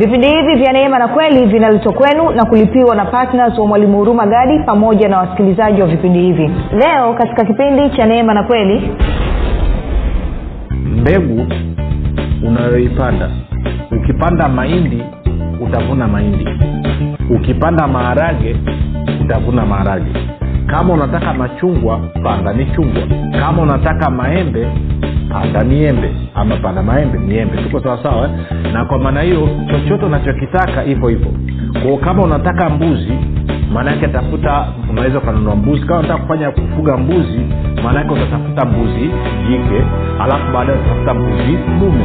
vipindi hivi vya neema na kweli vinaletwa kwenu na kulipiwa na ptns wa mwalimu huruma gadi pamoja na wasikilizaji wa vipindi hivi. Leo katika kipindi cha neema na kweli mbegu unayoipanda. Ukipanda mahindi utavuna mahindi. Ukipanda maharage utavuna maharage. Kama unataka machungwa panda ni chungwa kama unataka maembe panda miembe ama panda maembe miembe. Tuko sawasawa eh? na kwa maana hiyo chochote unachokitaka hivyo hivyo. Kwao kama unataka mbuzi maanaake tafuta unaweza ukanunua mbuzi. Kama unataka kufanya kufuga mbuzi maanaake utatafuta mbuzi jike. Alafu baadaye utatafuta mbuzi mume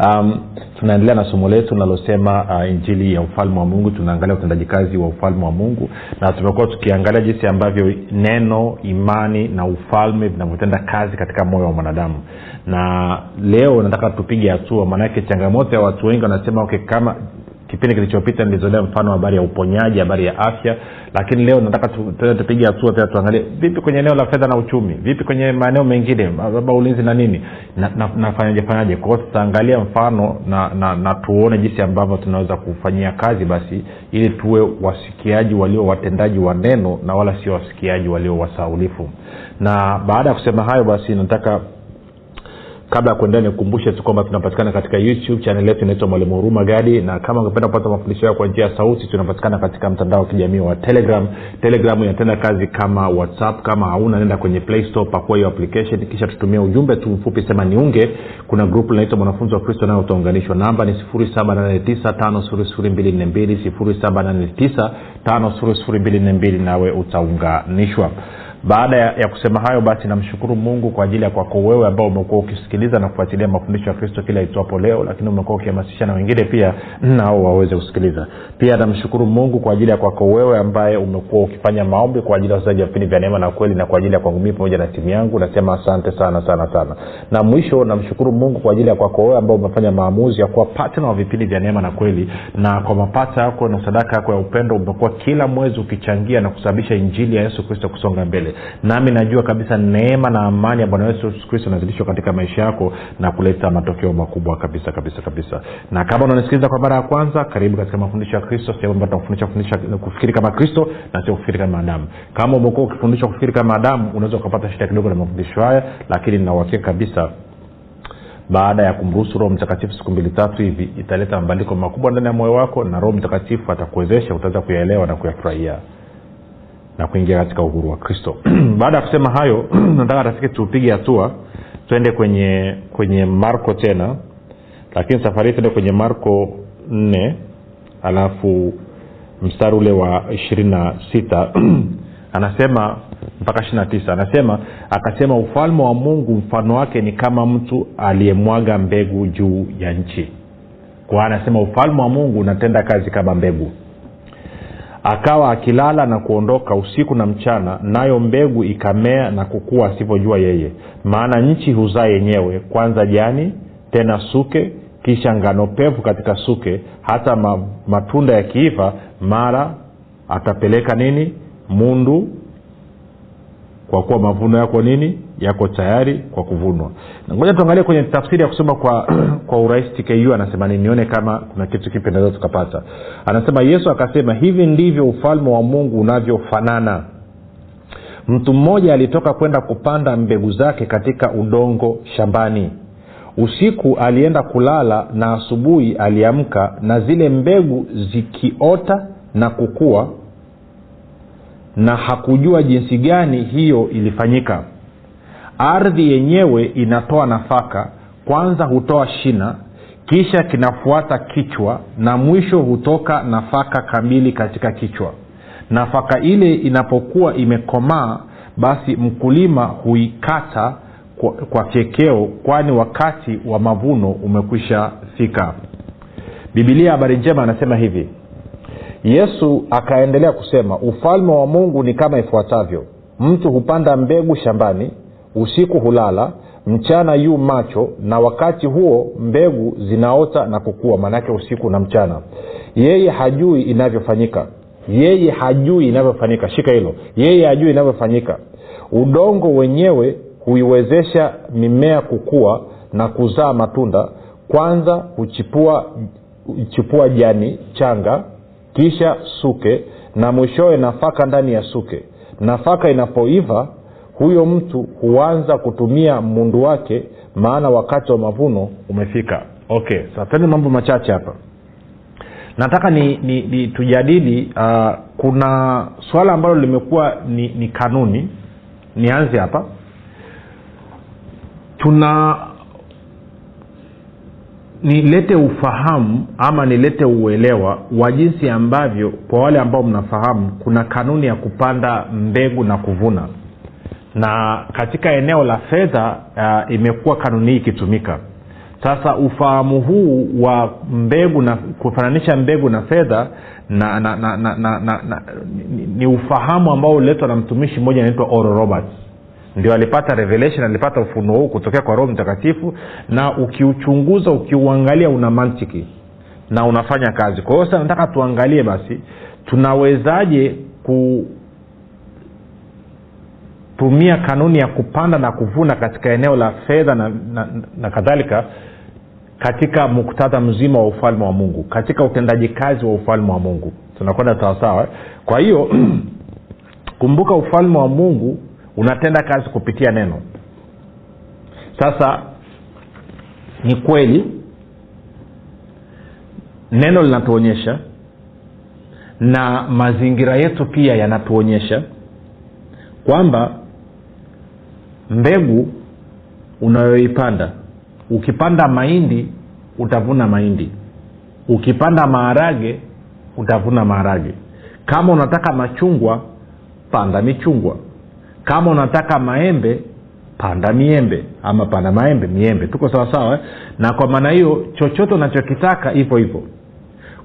um, tunaendelea na somo letu linalosema uh, injili ya ufalme wa mungu. Tunaangalia utendaji kazi wa ufalme wa mungu. Na tumekuwa tukiangalia jinsi ambavyo neno imani na ufalme vinavyotenda kazi katika moyo wa mwanadamu. Na leo nataka tupige hatua. Maanake changamoto ya watu wengi wanasema okay kama kipindi kilichopita nilizolea mfano habari ya uponyaji habari ya afya. Lakini leo nataka tupige hatua tena tuangalie vipi kwenye eneo la fedha na uchumi vipi kwenye maeneo mengine labda ulinzi na nini. Nafanyaje na, na fanyaje? Kwao tutaangalia mfano na, na, na tuone jinsi ambavyo tunaweza kufanyia kazi basi ili tuwe wasikiaji walio watendaji wa neno na wala sio wasikiaji walio wasaulifu na baada ya kusema hayo basi nataka kabla ya kuendelea nikukumbushe tu kwamba tunapatikana katika youtube chanel yetu inaitwa mwalimu huruma gadi na kama ungependa kupata mafundisho yao kwa njia ya sauti tunapatikana katika mtandao wa kijamii wa telegram. Telegram inatenda kazi kama whatsapp. Kama hauna nenda kwenye play store pakua hiyo application kisha tutumia ujumbe tu mfupi sema niunge. Kuna grupu linaitwa mwanafunzi wa kristo nayo utaunganishwa. Namba ni 789 5242 nawe utaunganishwa baada ya, ya kusema hayo basi namshukuru mungu kwa ajili ya kwako wewe ambao umekuwa ukisikiliza na kufuatilia mafundisho ya kristo kila itwapo leo lakini umekuwa ukihamasisha na wengine pia nao waweze kusikiliza. Pia namshukuru mungu kwa ajili ya kwako wewe ambaye umekuwa ukifanya maombi kwa ajili ya wasaji wa vipindi vya neema na kweli na kwa ajili ya kwangu mii pamoja na timu yangu nasema asante sana sana sana. Na mwisho namshukuru mungu kwa ajili ya kwako wewe ambao umefanya maamuzi ya kuwa patna wa vipindi vya neema na kweli na kwa mapata yako na sadaka yako ya upendo umekuwa kila mwezi ukichangia na kusababisha injili ya yesu kristo kusonga mbele nami najua kabisa neema na amani ya bwana yesu kristo inazidishwa katika maisha yako na kuleta matokeo makubwa kabisa kabisa kabisa. Na kama unanisikiliza kwa mara ya kwanza karibu katika mafundisho ya kristo sehemu kufikiri kama kristo na sio kufikiri kama adamu. Kama umekuwa ukifundishwa kufikiri kama adamu unaweza ukapata shida kidogo na mafundisho haya lakini ninauhakika kabisa baada ya kumruhusu roho mtakatifu siku mbili tatu hivi italeta mabadiliko makubwa ndani ya moyo wako na roho mtakatifu atakuwezesha utaweza kuyaelewa na kuyafurahia na kuingia katika uhuru wa kristo. Baada ya kusema hayo nataka rafiki tupige hatua twende kwenye kwenye marko tena lakini safari tuende kwenye marko nne alafu mstari ule wa ishirini na sita. Anasema mpaka ishiri na tisa anasema akasema ufalme wa mungu mfano wake ni kama mtu aliyemwaga mbegu juu ya nchi. Kwa anasema ufalme wa mungu unatenda kazi kama mbegu akawa akilala na kuondoka usiku na mchana nayo mbegu ikamea na kukua asivyojua yeye. Maana nchi huzaa yenyewe kwanza jani tena suke kisha ngano pevu katika suke. Hata ma, matunda yakiiva mara atapeleka nini? Mundu. Kwa kuwa mavuno yako nini yako tayari kwa kuvunwa. Ngoja tuangalie kwenye tafsiri ya kusoma kwa kwa urahisi tku anasema ni nione kama kuna kitu kipi naweza tukapata. Anasema yesu akasema hivi ndivyo ufalme wa mungu unavyofanana. Mtu mmoja alitoka kwenda kupanda mbegu zake katika udongo shambani. Usiku alienda kulala na asubuhi aliamka na zile mbegu zikiota na kukua na hakujua jinsi gani hiyo ilifanyika ardhi yenyewe inatoa nafaka kwanza hutoa shina kisha kinafuata kichwa na mwisho hutoka nafaka kamili katika kichwa. Nafaka ile inapokuwa imekomaa basi mkulima huikata kwa, kwa fyekeo kwani wakati wa mavuno umekwisha fika. Bibilia habari njema anasema hivi. Yesu akaendelea kusema ufalme wa mungu ni kama ifuatavyo. Mtu hupanda mbegu shambani usiku hulala mchana yu macho na wakati huo mbegu zinaota na kukua maanaake usiku na mchana. Yeye hajui inavyofanyika. Yeye hajui inavyofanyika. Shika hilo. Yeye hajui inavyofanyika. Udongo wenyewe huiwezesha mimea kukua na kuzaa matunda. Kwanza huchipua huchipua jani changa kisha suke na mwishowe nafaka ndani ya suke. Nafaka inapoiva huyo mtu huanza kutumia mundu wake maana wakati wa mavuno umefika. Okay satani mambo machache hapa. Nataka ni, ni, ni tujadili uh, kuna swala ambalo limekuwa ni, ni kanuni. Nianze hapa. Tuna nilete ufahamu ama nilete uelewa wa jinsi ambavyo kwa wale ambao mnafahamu kuna kanuni ya kupanda mbegu na kuvuna na katika eneo la fedha uh, imekuwa kanuni hii ikitumika. Sasa ufahamu huu wa mbegu na kufananisha mbegu na fedha na, na, na, na, na, na, na ni, ni ufahamu ambao uliletwa na mtumishi mmoja anaitwa oro roberts. Ndio alipata revelation alipata ufunuo huu kutokea kwa roho mtakatifu na ukiuchunguza ukiuangalia una mantiki na unafanya kazi. Kwa hiyo sasa nataka tuangalie basi tunawezaje kutumia kanuni ya kupanda na kuvuna katika eneo la fedha na, na, na kadhalika katika muktadha mzima wa ufalme wa mungu katika utendaji kazi wa ufalme wa mungu. Tunakwenda sawasawa kwa hiyo kumbuka ufalme wa mungu unatenda kazi kupitia neno. Sasa ni kweli neno linatuonyesha na mazingira yetu pia yanatuonyesha kwamba mbegu unayoipanda. Ukipanda mahindi utavuna mahindi. Ukipanda maharage utavuna maharage. Kama unataka machungwa panda michungwa. Kama unataka maembe panda miembe. Ama panda maembe miembe. Tuko sawasawa eh? na kwa maana hiyo chochote unachokitaka hivo hivo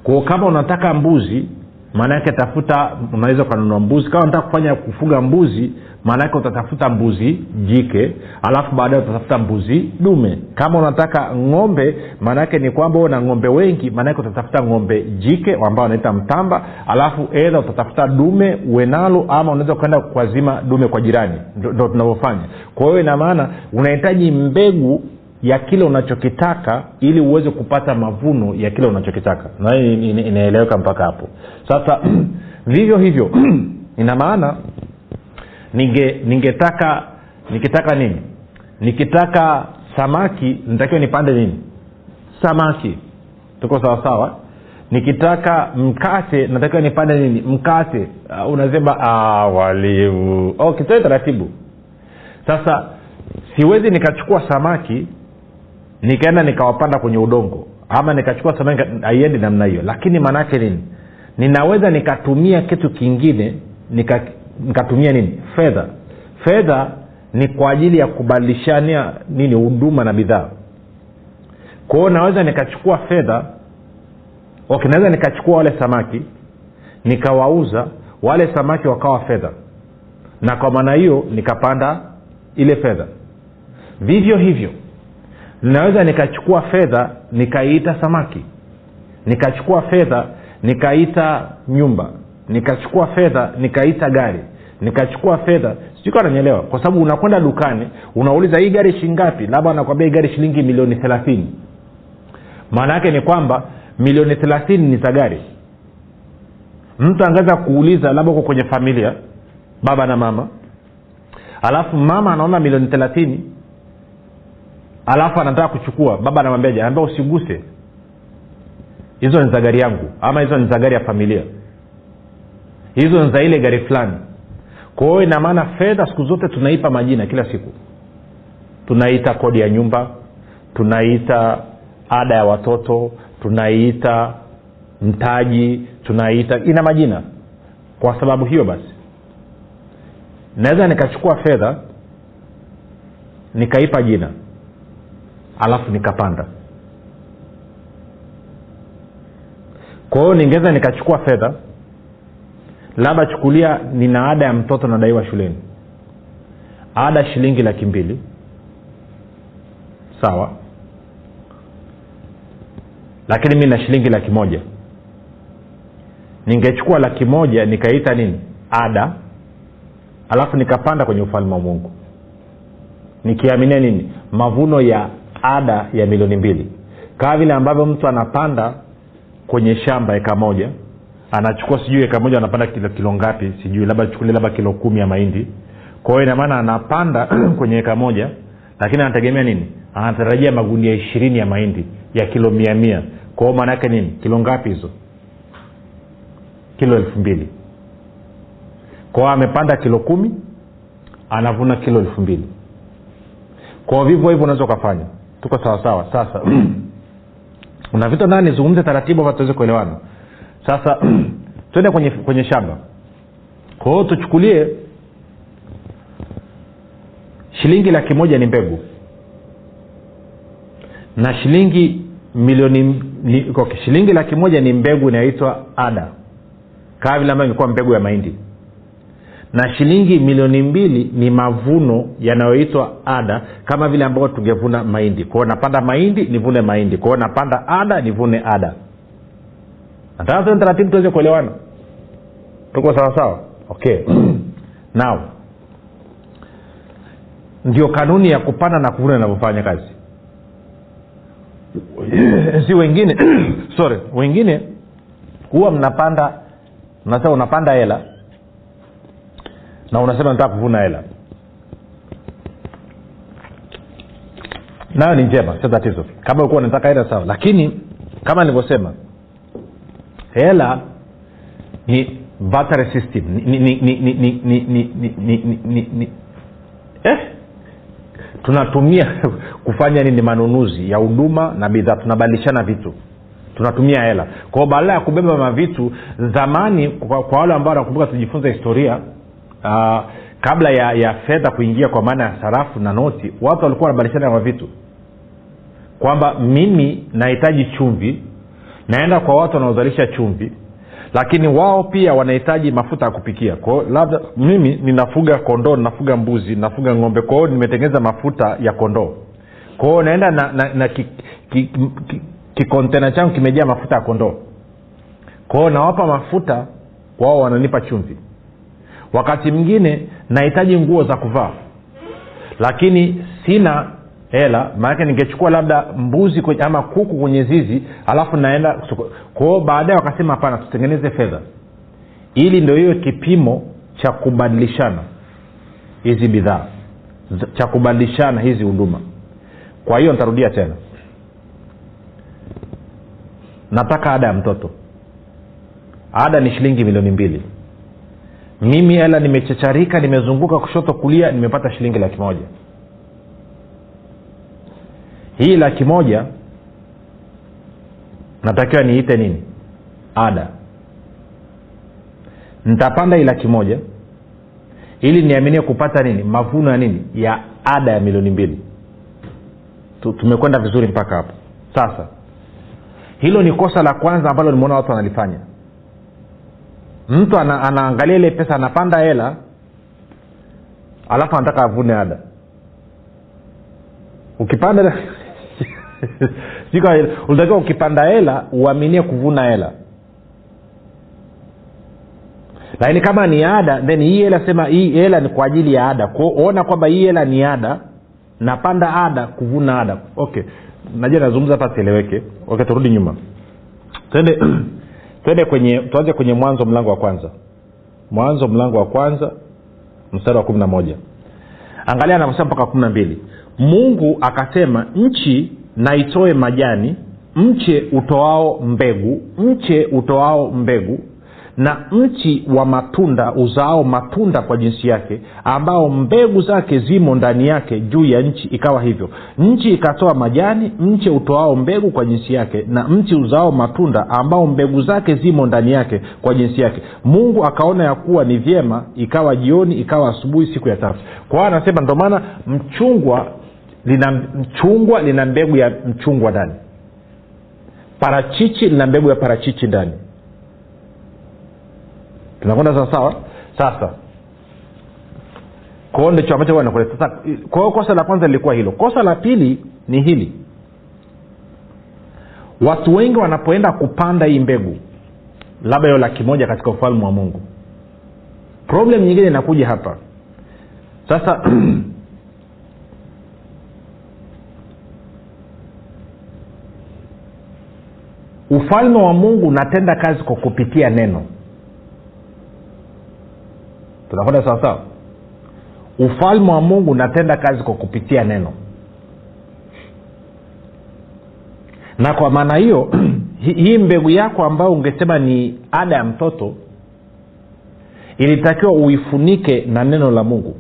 kwao kama unataka mbuzi maana yake tafuta unaweza ukanunua mbuzi. Kama unataka kufanya kufuga mbuzi maana yake utatafuta mbuzi jike alafu baadaye utatafuta mbuzi dume. Kama unataka ng'ombe maanake ni kwamba uwe na ng'ombe wengi maana utatafuta ng'ombe jike ambao wanaita mtamba alafu edha utatafuta dume uenalo ama unaweza ukaenda kuazima dume kwa jirani. Ndo tunavyofanya. Kwa hiyo ina maana unahitaji mbegu ya kile unachokitaka ili uweze kupata mavuno ya kile unachokitaka. Na inaeleweka mpaka hapo. Sasa vivyo hivyo ina maana ninge ningetaka nikitaka nini? Nikitaka samaki nitakiwa nipande nini? Samaki. Tuko sawasawa nikitaka mkate natakiwa nipande nini? Mkate. Uh, unasema ah, walimu. Okay, taratibu. Sasa siwezi nikachukua samaki nikaenda nikawapanda kwenye udongo. Ama nikachukua samaki haiendi namna hiyo. Lakini maanaake nini? Ninaweza nikatumia kitu kingine nika, nikatumia nini? Fedha. Fedha ni kwa ajili ya kubadilishania nini huduma na bidhaa. Kwao naweza nikachukua fedha okay, naweza nikachukua wale samaki nikawauza wale samaki wakawa fedha. Na kwa maana hiyo nikapanda ile fedha. Vivyo hivyo naweza nikachukua fedha nikaiita samaki. Nikachukua fedha nikaita nyumba nikachukua fedha nikaita gari. Nikachukua fedha sijui nanyelewa kwa sababu unakwenda dukani unauliza hii gari shingapi labda anakwambia hii gari shilingi milioni thelathini. Maana yake ni kwamba milioni thelathini ni za gari. Mtu angeweza kuuliza labda uko kwenye familia baba na mama. Alafu mama anaona milioni thelathini. Alafu anataka kuchukua baba anamwambiaje anaambia usiguse. Hizo ni za gari yangu ama hizo ni za gari ya familia hizo ni za ile gari fulani. Kwa hiyo ina maana fedha siku zote tunaipa majina kila siku. Tunaita kodi ya nyumba tunaita ada ya watoto tunaiita mtaji tunaita ina majina. Kwa sababu hiyo basi naweza nikachukua fedha nikaipa jina alafu nikapanda. Kwa hiyo ningeweza nikachukua fedha labda chukulia nina ada ya mtoto nadaiwa shuleni. Ada shilingi laki mbili. Sawa. Lakini mi na shilingi laki moja. Ningechukua laki moja nikaita nini? Ada. Alafu nikapanda kwenye ufalme wa mungu. Nikiaminia nini? Mavuno ya ada ya milioni mbili. Kama vile ambavyo mtu anapanda kwenye shamba eka moja anachukua sijui eka moja anapanda kilo, kilo ngapi sijui labda chukulie labda kilo kumi ya mahindi. Kwa hiyo inamaana anapanda kwenye eka moja lakini anategemea nini? Anatarajia magunia ishirini ya mahindi ya kilo mia mia. Kwa hiyo maana yake nini? Kilo ngapi hizo? Kilo elfu mbili. Kwao amepanda kilo kumi anavuna kilo elfu mbili. Kwao vivyo hivyo unaweza ukafanya. Tuko sawasawa sasa una vitu nani zungumze taratibu hapa tuweze kuelewana sasa twende kwenye, kwenye shamba kwa hiyo tuchukulie shilingi laki moja ni mbegu. Na shilingi milioni ni, okay, shilingi laki moja ni mbegu inayoitwa ada. Kama vile ambayo ingekuwa mbegu ya mahindi. Na shilingi milioni mbili ni mavuno yanayoitwa ada kama vile ambavyo tungevuna mahindi. Kwao napanda mahindi nivune mahindi. Kwao napanda ada nivune ada nataka tuwe taratibu tuweze kuelewana. Tuko sawasawa okay. Now ndio kanuni ya kupanda na kuvuna inavyofanya kazi. Si wengine sorry. Wengine huwa mnapanda mnasema unapanda hela na unasema nataka kuvuna hela. Nayo ni njema sio tatizo. Kama ulikuwa unataka hela sawa. Lakini kama nilivyosema hela ni battery system ni, ni. Eh? tunatumia kufanya nini manunuzi ya huduma na bidhaa tunabadilishana vitu tunatumia hela kwao badala ya kubeba mavitu zamani kwa, kwa wale ambao wanakumbuka tujifunza historia uh, kabla ya, ya fedha kuingia kwa maana ya sarafu na noti watu walikuwa wanabadilishana mavitu kwamba mimi nahitaji chumvi naenda kwa watu wanaozalisha chumvi lakini wao pia wanahitaji mafuta ya kupikia. Kwao labda mimi ninafuga kondoo ninafuga mbuzi ninafuga ng'ombe kwao nimetengeneza mafuta ya kondoo. Kwao naenda na, na, na kikontena ki, ki, ki changu kimejaa mafuta ya kondoo. Kwao nawapa mafuta wao wananipa chumvi. Wakati mwingine nahitaji nguo za kuvaa lakini sina hela maanake ningechukua labda mbuzi kwenye, ama kuku kwenye zizi alafu naenda kwao baadaye wakasema hapana tutengeneze fedha. Ili ndo hiyo kipimo cha kubadilishana hizi bidhaa cha kubadilishana hizi huduma. Kwa hiyo nitarudia tena. Nataka ada ya mtoto. Ada ni shilingi milioni mbili. Mimi hela nimechacharika nimezunguka kushoto kulia nimepata shilingi laki moja hii laki moja natakiwa niite nini? Ada. Nitapanda hii laki moja ili niaminie kupata nini? Mavuno ya nini? Ya ada ya milioni mbili. Tumekwenda vizuri mpaka hapo. Sasa hilo ni kosa la kwanza ambalo nimeona watu wanalifanya. Mtu ana, anaangalia ile pesa anapanda hela alafu anataka avune ada. Ukipanda ulitakiwa ukipanda hela uaminie kuvuna hela. Lakini kama ni ada then hii hela sema hii hela ni kwa ajili ya ada. Ona kwamba hii hela ni ada napanda ada kuvuna ada. Okay. Najua nazungumza hapa sieleweke okay turudi nyuma. Twende twende kwenye tuanze kwenye mwanzo mlango wa kwanza. Mwanzo mlango wa kwanza mstari wa kumi na moja. Angalia anavyosema mpaka kumi na mbili. Mungu akasema nchi na itoe majani mche utoao mbegu mche utoao mbegu na mchi wa matunda uzaao matunda kwa jinsi yake ambao mbegu zake zimo ndani yake juu ya nchi ikawa hivyo. Nchi ikatoa majani mche utoao mbegu kwa jinsi yake na mchi uzaao matunda ambao mbegu zake zimo ndani yake kwa jinsi yake. Mungu akaona ya kuwa ni vyema ikawa jioni ikawa asubuhi siku ya tatu. Kwa hiyo anasema ndio maana mchungwa lina mchungwa lina mbegu ya mchungwa ndani. Parachichi lina mbegu ya parachichi ndani. Tunakwenda sawasawa sasa. Kwao ndicho ambacho nakuleta sasa kwa kosa la kwanza lilikuwa hilo. Kosa la pili ni hili. Watu wengi wanapoenda kupanda hii mbegu labda hiyo laki moja katika ufalme wa mungu. Problem nyingine inakuja hapa. Sasa ufalme wa mungu unatenda kazi kwa kupitia neno. Tunakwenda sawasawa ufalme wa mungu unatenda kazi kwa kupitia neno. Na kwa maana hiyo hii mbegu yako ambayo ungesema ni ada ya mtoto ilitakiwa uifunike na neno la mungu.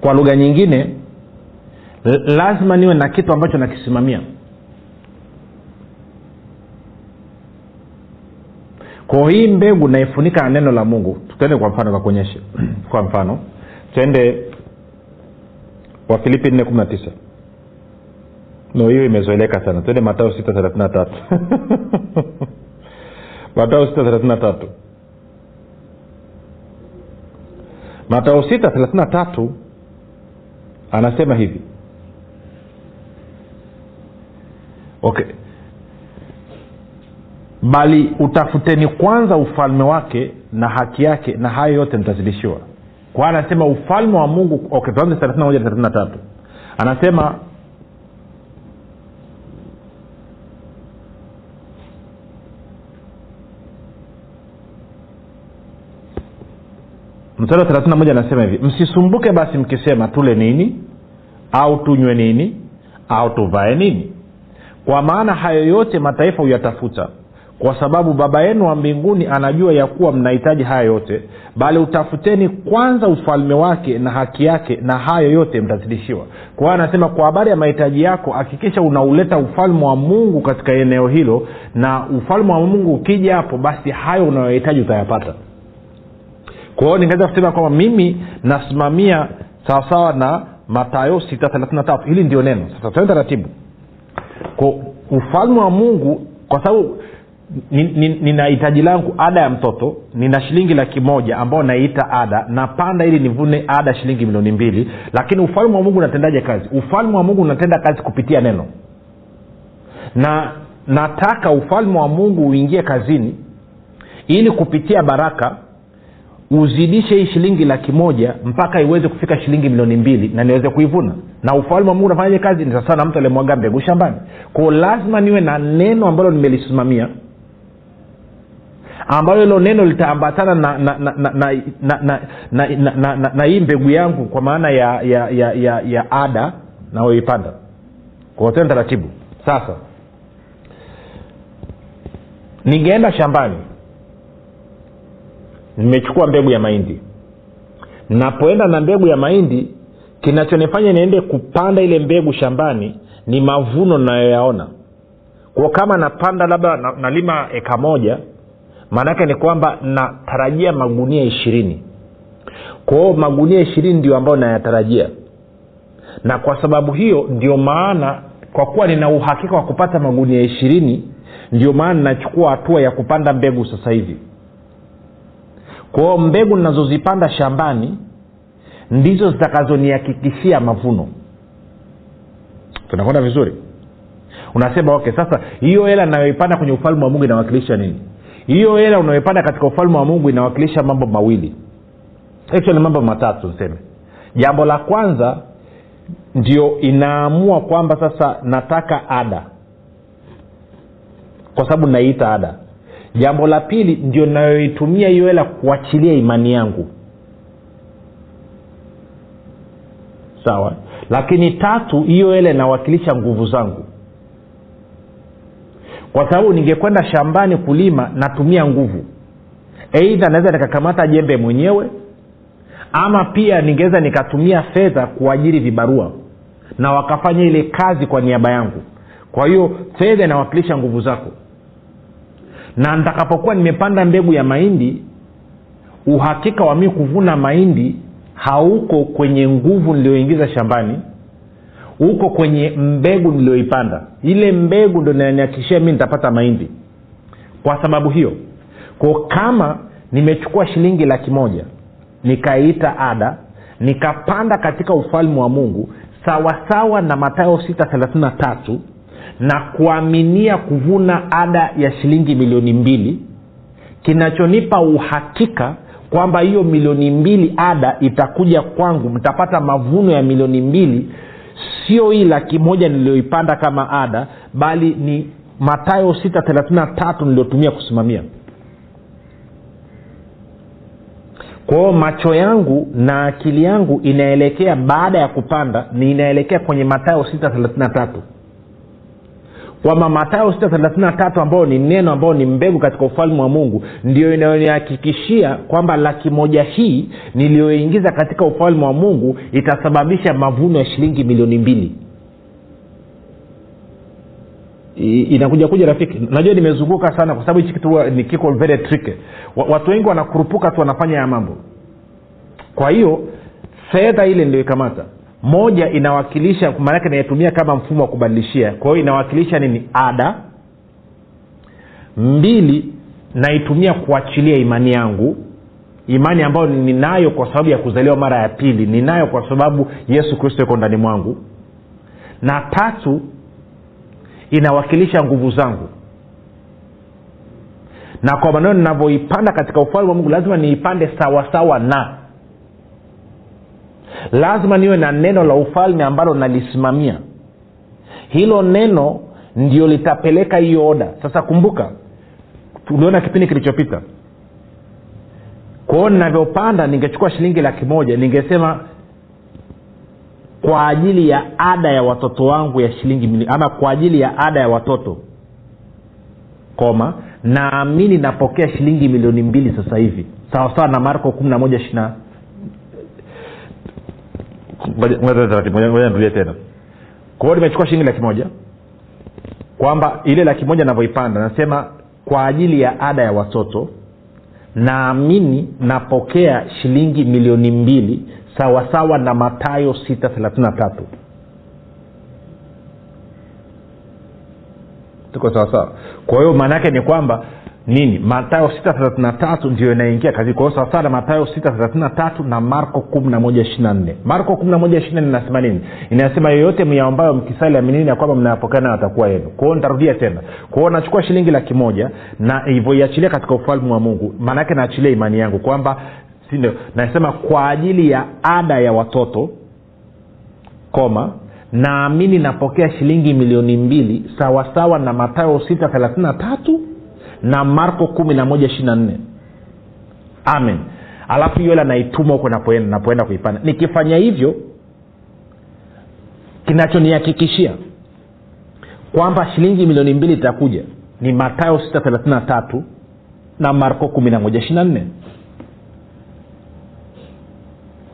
Kwa lugha nyingine lazima niwe na kitu ambacho nakisimamia. Kwa hii mbegu naifunika na neno la mungu. Tuende kwa mfano kakuonyeshe kwa mfano twende wafilipi nne kumi na tisa. No hiyo imezoeleka sana. Twende matao sita thelathini na tatu. Matao sita thelathini na tatu. Matao sita thelathini na tatu anasema hivi okay. Bali utafuteni kwanza ufalme wake na haki yake na hayo yote mtazidishiwa. Kwa anasema ufalme wa mungu okay, tuanze tatu. Anasema mstari wa thelathini moja anasema hivi msisumbuke basi mkisema tule nini? Au tunywe nini? Au tuvae nini kwa maana hayo yote mataifa huyatafuta. Kwa sababu baba yenu wa mbinguni anajua ya kuwa mnahitaji haya yote bali utafuteni kwanza ufalme wake na haki yake na hayo yote mtazidishiwa. Kwa hiyo anasema kwa habari ya mahitaji yako hakikisha unauleta ufalme wa mungu katika eneo hilo na ufalme wa mungu ukija hapo basi hayo unayohitaji utayapata. Kwa hiyo ningeweza kusema kwamba mimi nasimamia sawasawa na matayo sita thelathini na tatu. Hili ndio neno. Sasa tuende taratibu kwa ufalme wa mungu kwa sababu nina hitaji langu ada ya mtoto nina shilingi laki moja ambao naiita ada napanda ili nivune ada shilingi milioni mbili. Lakini ufalme wa mungu unatendaje kazi? Ufalme wa mungu unatenda kazi kupitia neno. Na nataka ufalme wa mungu uingie kazini ili kupitia baraka uzidishe hii shilingi laki moja mpaka iweze kufika shilingi milioni mbili na niweze kuivuna na ufalme wa mungu unafanyaje kazi ni sasa na mtu alimwaga mbegu shambani kwao lazima niwe na neno ambalo nimelisimamia ambalo hilo neno litaambatana na hii mbegu yangu kwa maana ya ya ya, ya, ya ada nayoipanda kwa taratibu sasa ningeenda shambani nimechukua mbegu ya mahindi napoenda na mbegu ya mahindi kinachonifanya niende kupanda ile mbegu shambani ni mavuno nayoyaona kwa kama napanda labda na, nalima eka moja maanaake ni kwamba natarajia magunia ishirini. Kwao magunia ishirini ndio ambayo nayatarajia. Na kwa sababu hiyo ndio maana kwa kuwa nina uhakika wa kupata magunia ishirini ndio maana nachukua hatua ya kupanda mbegu sasa hivi. Kwao mbegu ninazozipanda shambani ndizo zitakazonihakikishia mavuno. Tunakwenda vizuri? Unasema okay sasa hiyo hela inayoipanda kwenye ufalme wa mungu inawakilisha nini? Hiyo hela unayoipanda katika ufalme wa mungu inawakilisha mambo mawili. Actually mambo matatu niseme. Jambo la kwanza ndio inaamua kwamba sasa nataka ada. Kwa sababu naiita ada. Jambo la pili ndio nayoitumia hiyo hela kuachilia imani yangu sawa. Lakini tatu hiyo hela inawakilisha nguvu zangu. Kwa sababu ningekwenda shambani kulima natumia nguvu. Eidha naweza nikakamata jembe mwenyewe ama pia ningeweza nikatumia fedha kuajiri vibarua na wakafanya ile kazi kwa niaba yangu. Kwa hiyo fedha inawakilisha nguvu zako. Na nitakapokuwa nimepanda mbegu ya mahindi uhakika wa mii kuvuna mahindi hauko kwenye nguvu niliyoingiza shambani uko kwenye mbegu niliyoipanda. Ile mbegu ndo inanihakikishia mi nitapata mahindi. Kwa sababu hiyo ko kama nimechukua shilingi laki moja nikaiita ada nikapanda katika ufalme wa mungu sawasawa na matayo 633 na kuaminia kuvuna ada ya shilingi milioni mbili kinachonipa uhakika kwamba hiyo milioni mbili ada itakuja kwangu mtapata mavuno ya milioni mbili sio hii laki moja niliyoipanda kama ada bali ni matayo 633 niliyotumia kusimamia. Kwao macho yangu na akili yangu inaelekea baada ya kupanda ni inaelekea kwenye matayo 633 kwamba matayo 633 ambayo ni neno ambayo ni mbegu katika ufalme wa mungu ndio inayonihakikishia kwamba laki moja hii niliyoingiza katika ufalme wa mungu itasababisha mavuno ya shilingi milioni mbili. Inakuja kuja rafiki. Najua nimezunguka sana kwa sababu hichi kitu ni kiko very tricky. Watu wengi wanakurupuka tu wanafanya ya mambo. Kwa hiyo fedha ile niliyoikamata moja inawakilisha maanake naitumia kama mfumo wa kubadilishia. Kwa hiyo inawakilisha nini? Ada. Mbili naitumia kuachilia imani yangu. Imani ambayo ninayo kwa sababu ya kuzaliwa mara ya pili ninayo kwa sababu yesu kristo yuko ndani mwangu. Na tatu inawakilisha nguvu zangu. Na kwa maneno ninavyoipanda katika ufalme wa mungu lazima niipande sawasawa na lazima niwe na neno la ufalme ambalo nalisimamia. Hilo neno ndio litapeleka hiyo oda sasa kumbuka tuliona kipindi kilichopita. Kwao ninavyopanda ningechukua shilingi laki moja ningesema kwa ajili ya ada ya watoto wangu ya shilingi mili, ama kwa ajili ya ada ya watoto. Koma naamini napokea shilingi milioni mbili sasa hivi. Sawasawa na marko kumi na moja ishina nirudie tena. Kwa hiyo nimechukua shilingi laki moja kwamba ile laki moja navyoipanda nasema kwa ajili ya ada ya watoto naamini napokea shilingi milioni mbili sawasawa na matayo 633 tuko sawasawa kwa hiyo maana yake ni kwamba nini? Matayo 633 ndio inaingia kazi. Kwa sawasawa na matayo 633 na marko 1124 marko 1124 inasema nini? Inasema yoyote myaombayo mkisali aminini ya kwamba mnayapokea atakuwa yenu. Kwao nitarudia tena. Kwao nachukua shilingi laki moja na hivyoiachilia katika ufalme wa mungu maanaake naachilia imani yangu kwamba sindio nasema kwa ajili ya ada ya watoto koma naamini napokea shilingi milioni mbili sawasawa na matayo 633 na marko 1124 amen. Alafu hiyo hela naituma huko napoenda napoenda kuipanda. Nikifanya hivyo kinachonihakikishia kwamba shilingi milioni mbili itakuja ni matayo 633 na marko 1124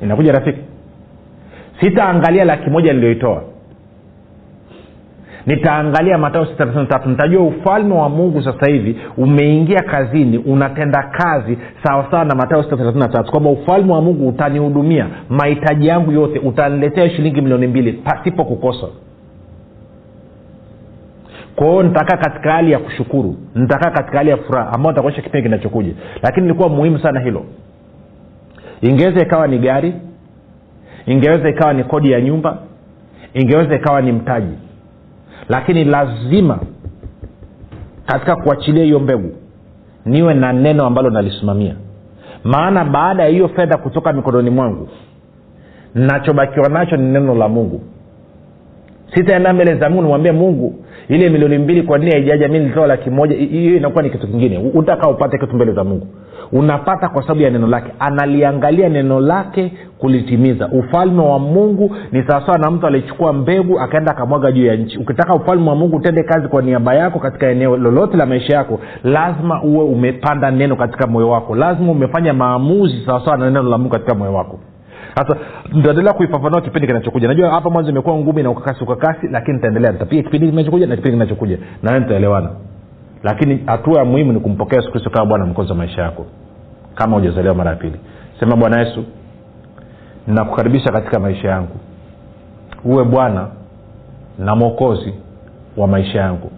inakuja rafiki. Sitaangalia laki moja niliyoitoa nitaangalia matao tatu. Nitajua ufalme wa mungu sasa hivi umeingia kazini unatenda kazi sawasawa na matao tatu kwamba ufalme wa mungu utanihudumia mahitaji yangu yote utaniletea shilingi milioni mbili pasipo kukosa. Kwao nitakaa katika hali ya kushukuru nitakaa katika hali ya furaha ambao nitakuonyesha kipindi kinachokuja. Lakini ilikuwa muhimu sana hilo. Ingeweza ikawa ni gari ingeweza ikawa ni kodi ya nyumba ingeweza ikawa ni mtaji lakini lazima katika kuachilia hiyo mbegu niwe na neno ambalo nalisimamia. Maana baada ya hiyo fedha kutoka mikononi mwangu nachobakiwa nacho ni neno la mungu. Sitaenda mbele za mungu nimwambie mungu ile milioni mbili kwa nini haijaja mi nilitoa laki moja hiyo inakuwa ni kitu kingine. Utaka upate kitu mbele za mungu unapata kwa sababu ya neno lake. Analiangalia neno lake kulitimiza. Ufalme wa mungu ni sawasawa na mtu alichukua mbegu akaenda akamwaga juu ya nchi. Ukitaka ufalme wa mungu utende kazi kwa niaba yako katika eneo lolote la maisha yako lazima uwe umepanda neno katika moyo wako. Lazima umefanya maamuzi sawasawa na neno la mungu katika moyo wako. Sasa nitaendelea kuifafanua kipindi kinachokuja. Najua hapa mwanzo imekuwa ngumi na ukakasi ukakasi lakini nitaendelea. Nitapiga kipindi kinachokuja na kipindi kinachokuja. Na nitaelewana lakini hatua ya muhimu ni kumpokea yesu kristo kama bwana mkozi wa maisha yako kama hujazaliwa mara ya pili. Sema bwana yesu nakukaribisha katika maisha yangu. Uwe bwana na mwokozi wa maisha yangu.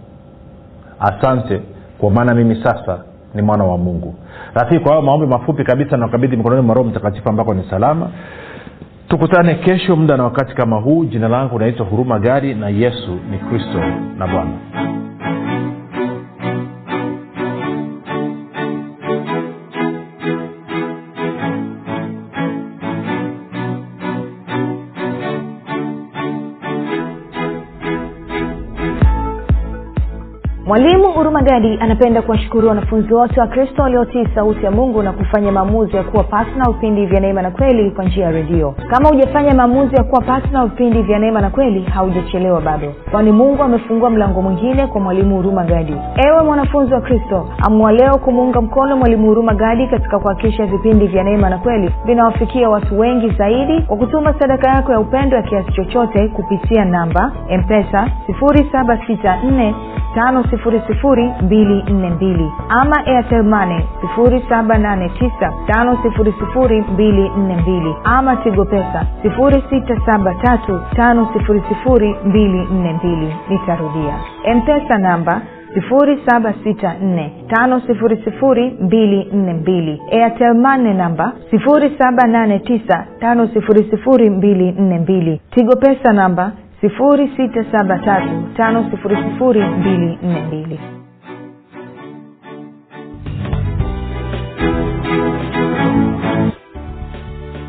Asante kwa maana mimi sasa ni mwana wa mungu. Rafiki kwa hayo maombi mafupi kabisa na ukabidhi mikononi mwa roho mtakatifu ambako ni salama tukutane kesho muda na wakati kama huu. Jina langu naitwa huruma gari na yesu ni kristo na bwana mwalimu huruma gadi anapenda kuwashukuru wanafunzi wote wa kristo waliotii sauti ya mungu na kufanya maamuzi ya kuwa patna vipindi vya neema na kweli kwa njia ya redio. Kama hujafanya maamuzi ya kuwa patna vipindi vya neema na kweli haujachelewa bado. Kwani mungu amefungua mlango mwingine kwa mwalimu huruma gadi ewe mwanafunzi wa kristo amua leo kumuunga mkono mwalimu huruma gadi katika kuhakikisha vipindi vya neema na kweli vinawafikia watu wengi zaidi kwa kutuma sadaka yako ya upendo ya kiasi chochote kupitia namba empesa 764 5242 ama airtelmane 7895242 ama tigo pesa 6735242 nitarudia. Mpesa namba 7645242 airtelmane namba 7895242 tigo namba 6735242